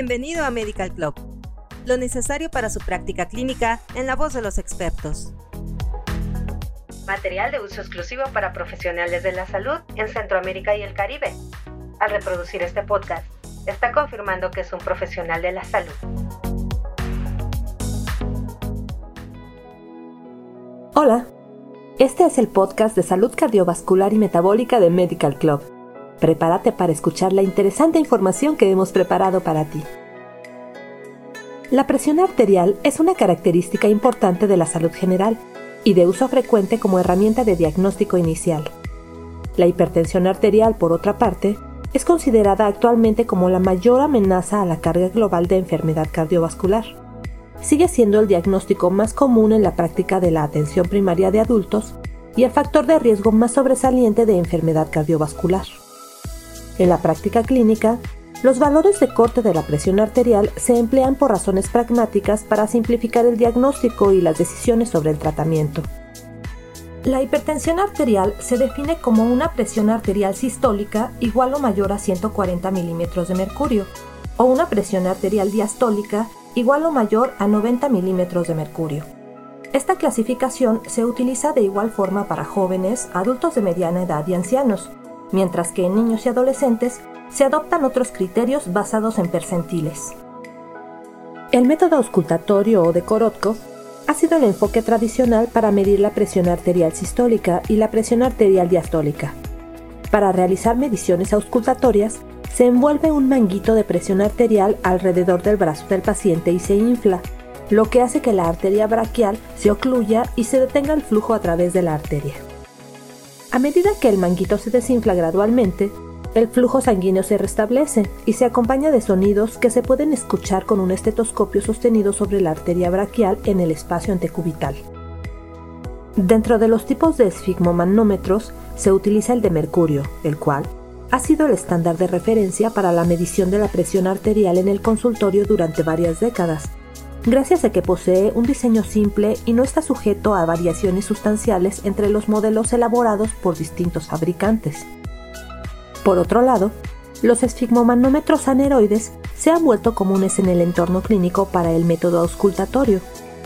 Bienvenido a Medical Club, lo necesario para su práctica clínica en la voz de los expertos. Material de uso exclusivo para profesionales de la salud en Centroamérica y el Caribe. Al reproducir este podcast, está confirmando que es un profesional de la salud. Hola, este es el podcast de salud cardiovascular y metabólica de Medical Club. Prepárate para escuchar la interesante información que hemos preparado para ti. La presión arterial es una característica importante de la salud general y de uso frecuente como herramienta de diagnóstico inicial. La hipertensión arterial, por otra parte, es considerada actualmente como la mayor amenaza a la carga global de enfermedad cardiovascular sigue siendo el diagnóstico más común en la práctica de la atención primaria de adultos y el factor de riesgo más sobresaliente de enfermedad cardiovascular. En la práctica clínica, los valores de corte de la presión arterial se emplean por razones pragmáticas para simplificar el diagnóstico y las decisiones sobre el tratamiento. La hipertensión arterial se define como una presión arterial sistólica igual o mayor a 140 milímetros de mercurio, o una presión arterial diastólica igual o mayor a 90 milímetros de mercurio. Esta clasificación se utiliza de igual forma para jóvenes, adultos de mediana edad y ancianos, mientras que en niños y adolescentes se adoptan otros criterios basados en percentiles. El método auscultatorio o de Korotkov ha sido el enfoque tradicional para medir la presión arterial sistólica y la presión arterial diastólica. Para realizar mediciones auscultatorias, se envuelve un manguito de presión arterial alrededor del brazo del paciente y se infla, lo que hace que la arteria braquial se ocluya y se detenga el flujo a través de la arteria. A medida que el manguito se desinfla gradualmente, el flujo sanguíneo se restablece y se acompaña de sonidos que se pueden escuchar con un estetoscopio sostenido sobre la arteria braquial en el espacio antecubital. Dentro de los tipos de esfigmomanómetros se utiliza el de mercurio, el cual, ha sido el estándar de referencia para la medición de la presión arterial en el consultorio durante varias décadas, gracias a que posee un diseño simple y no está sujeto a variaciones sustanciales entre los modelos elaborados por distintos fabricantes. Por otro lado, los esfigmomanómetros aneroides se han vuelto comunes en el entorno clínico para el método auscultatorio,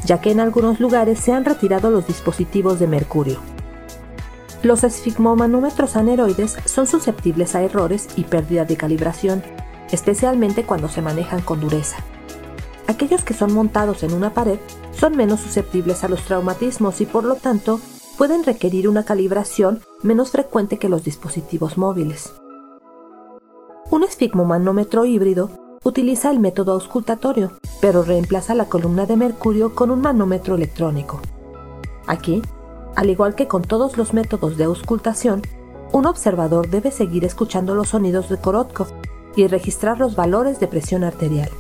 ya que en algunos lugares se han retirado los dispositivos de mercurio. Los esfigmomanómetros aneroides son susceptibles a errores y pérdida de calibración, especialmente cuando se manejan con dureza. Aquellos que son montados en una pared son menos susceptibles a los traumatismos y por lo tanto pueden requerir una calibración menos frecuente que los dispositivos móviles. Un esfigmomanómetro híbrido utiliza el método auscultatorio, pero reemplaza la columna de mercurio con un manómetro electrónico. Aquí al igual que con todos los métodos de auscultación, un observador debe seguir escuchando los sonidos de Korotkov y registrar los valores de presión arterial.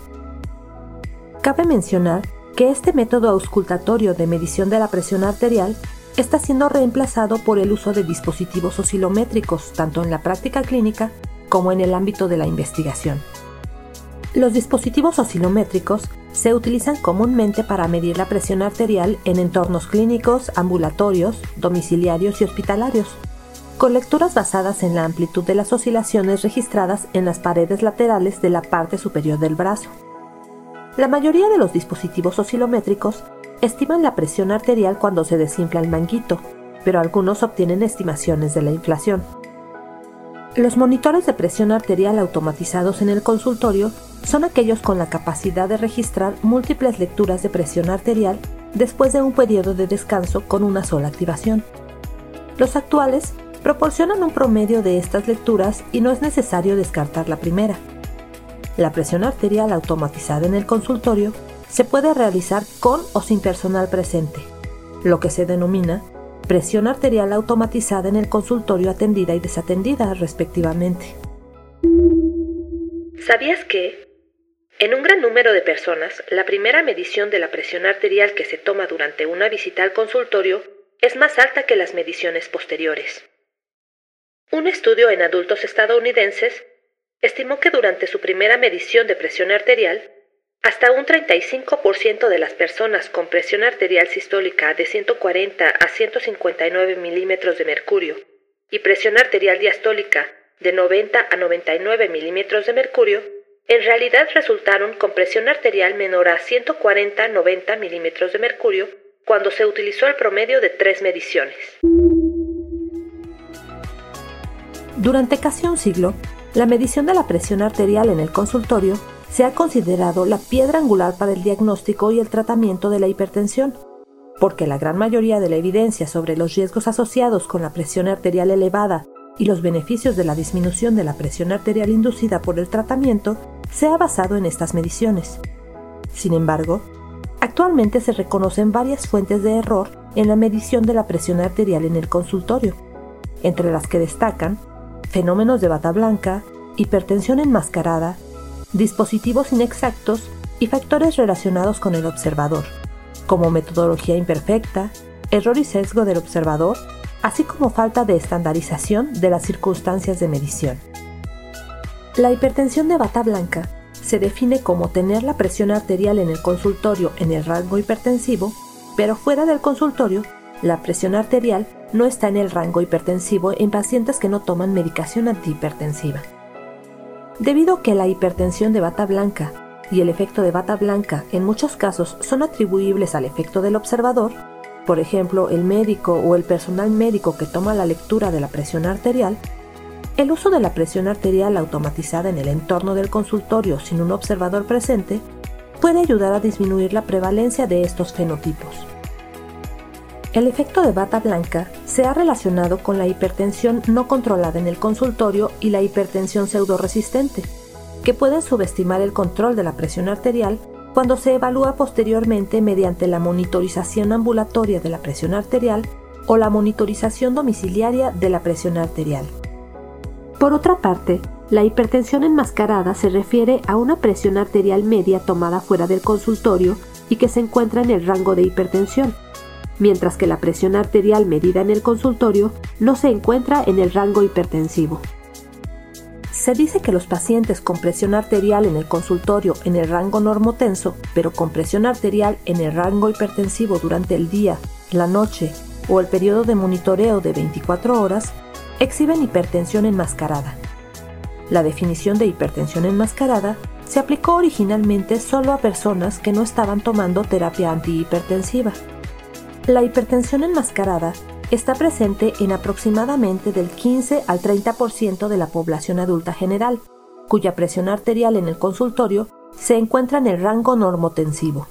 Cabe mencionar que este método auscultatorio de medición de la presión arterial está siendo reemplazado por el uso de dispositivos oscilométricos tanto en la práctica clínica como en el ámbito de la investigación. Los dispositivos oscilométricos se utilizan comúnmente para medir la presión arterial en entornos clínicos, ambulatorios, domiciliarios y hospitalarios, con lecturas basadas en la amplitud de las oscilaciones registradas en las paredes laterales de la parte superior del brazo. La mayoría de los dispositivos oscilométricos estiman la presión arterial cuando se desinfla el manguito, pero algunos obtienen estimaciones de la inflación. Los monitores de presión arterial automatizados en el consultorio son aquellos con la capacidad de registrar múltiples lecturas de presión arterial después de un periodo de descanso con una sola activación. Los actuales proporcionan un promedio de estas lecturas y no es necesario descartar la primera. La presión arterial automatizada en el consultorio se puede realizar con o sin personal presente, lo que se denomina presión arterial automatizada en el consultorio atendida y desatendida respectivamente. ¿Sabías que? En un gran número de personas, la primera medición de la presión arterial que se toma durante una visita al consultorio es más alta que las mediciones posteriores. Un estudio en adultos estadounidenses estimó que durante su primera medición de presión arterial, hasta un 35% de las personas con presión arterial sistólica de 140 a 159 milímetros de mercurio y presión arterial diastólica de 90 a 99 milímetros de mercurio en realidad resultaron con presión arterial menor a 140-90 milímetros de mercurio cuando se utilizó el promedio de tres mediciones. Durante casi un siglo, la medición de la presión arterial en el consultorio se ha considerado la piedra angular para el diagnóstico y el tratamiento de la hipertensión, porque la gran mayoría de la evidencia sobre los riesgos asociados con la presión arterial elevada y los beneficios de la disminución de la presión arterial inducida por el tratamiento se ha basado en estas mediciones. Sin embargo, actualmente se reconocen varias fuentes de error en la medición de la presión arterial en el consultorio, entre las que destacan fenómenos de bata blanca, hipertensión enmascarada, dispositivos inexactos y factores relacionados con el observador, como metodología imperfecta, error y sesgo del observador, así como falta de estandarización de las circunstancias de medición. La hipertensión de bata blanca se define como tener la presión arterial en el consultorio en el rango hipertensivo, pero fuera del consultorio, la presión arterial no está en el rango hipertensivo en pacientes que no toman medicación antihipertensiva. Debido a que la hipertensión de bata blanca y el efecto de bata blanca en muchos casos son atribuibles al efecto del observador, por ejemplo el médico o el personal médico que toma la lectura de la presión arterial, el uso de la presión arterial automatizada en el entorno del consultorio sin un observador presente puede ayudar a disminuir la prevalencia de estos fenotipos. El efecto de bata blanca se ha relacionado con la hipertensión no controlada en el consultorio y la hipertensión pseudoresistente, que pueden subestimar el control de la presión arterial cuando se evalúa posteriormente mediante la monitorización ambulatoria de la presión arterial o la monitorización domiciliaria de la presión arterial. Por otra parte, la hipertensión enmascarada se refiere a una presión arterial media tomada fuera del consultorio y que se encuentra en el rango de hipertensión, mientras que la presión arterial medida en el consultorio no se encuentra en el rango hipertensivo. Se dice que los pacientes con presión arterial en el consultorio en el rango normotenso, pero con presión arterial en el rango hipertensivo durante el día, la noche o el periodo de monitoreo de 24 horas, exhiben hipertensión enmascarada. La definición de hipertensión enmascarada se aplicó originalmente solo a personas que no estaban tomando terapia antihipertensiva. La hipertensión enmascarada está presente en aproximadamente del 15 al 30% de la población adulta general, cuya presión arterial en el consultorio se encuentra en el rango normotensivo.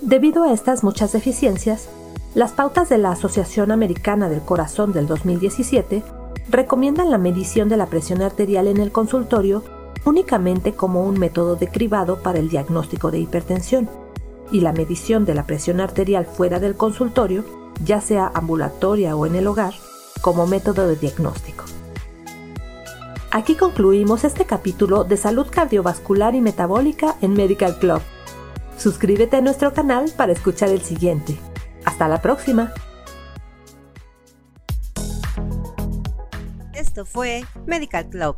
Debido a estas muchas deficiencias, las pautas de la Asociación Americana del Corazón del 2017 recomiendan la medición de la presión arterial en el consultorio únicamente como un método de cribado para el diagnóstico de hipertensión y la medición de la presión arterial fuera del consultorio, ya sea ambulatoria o en el hogar, como método de diagnóstico. Aquí concluimos este capítulo de salud cardiovascular y metabólica en Medical Club. Suscríbete a nuestro canal para escuchar el siguiente. Hasta la próxima. Esto fue Medical Club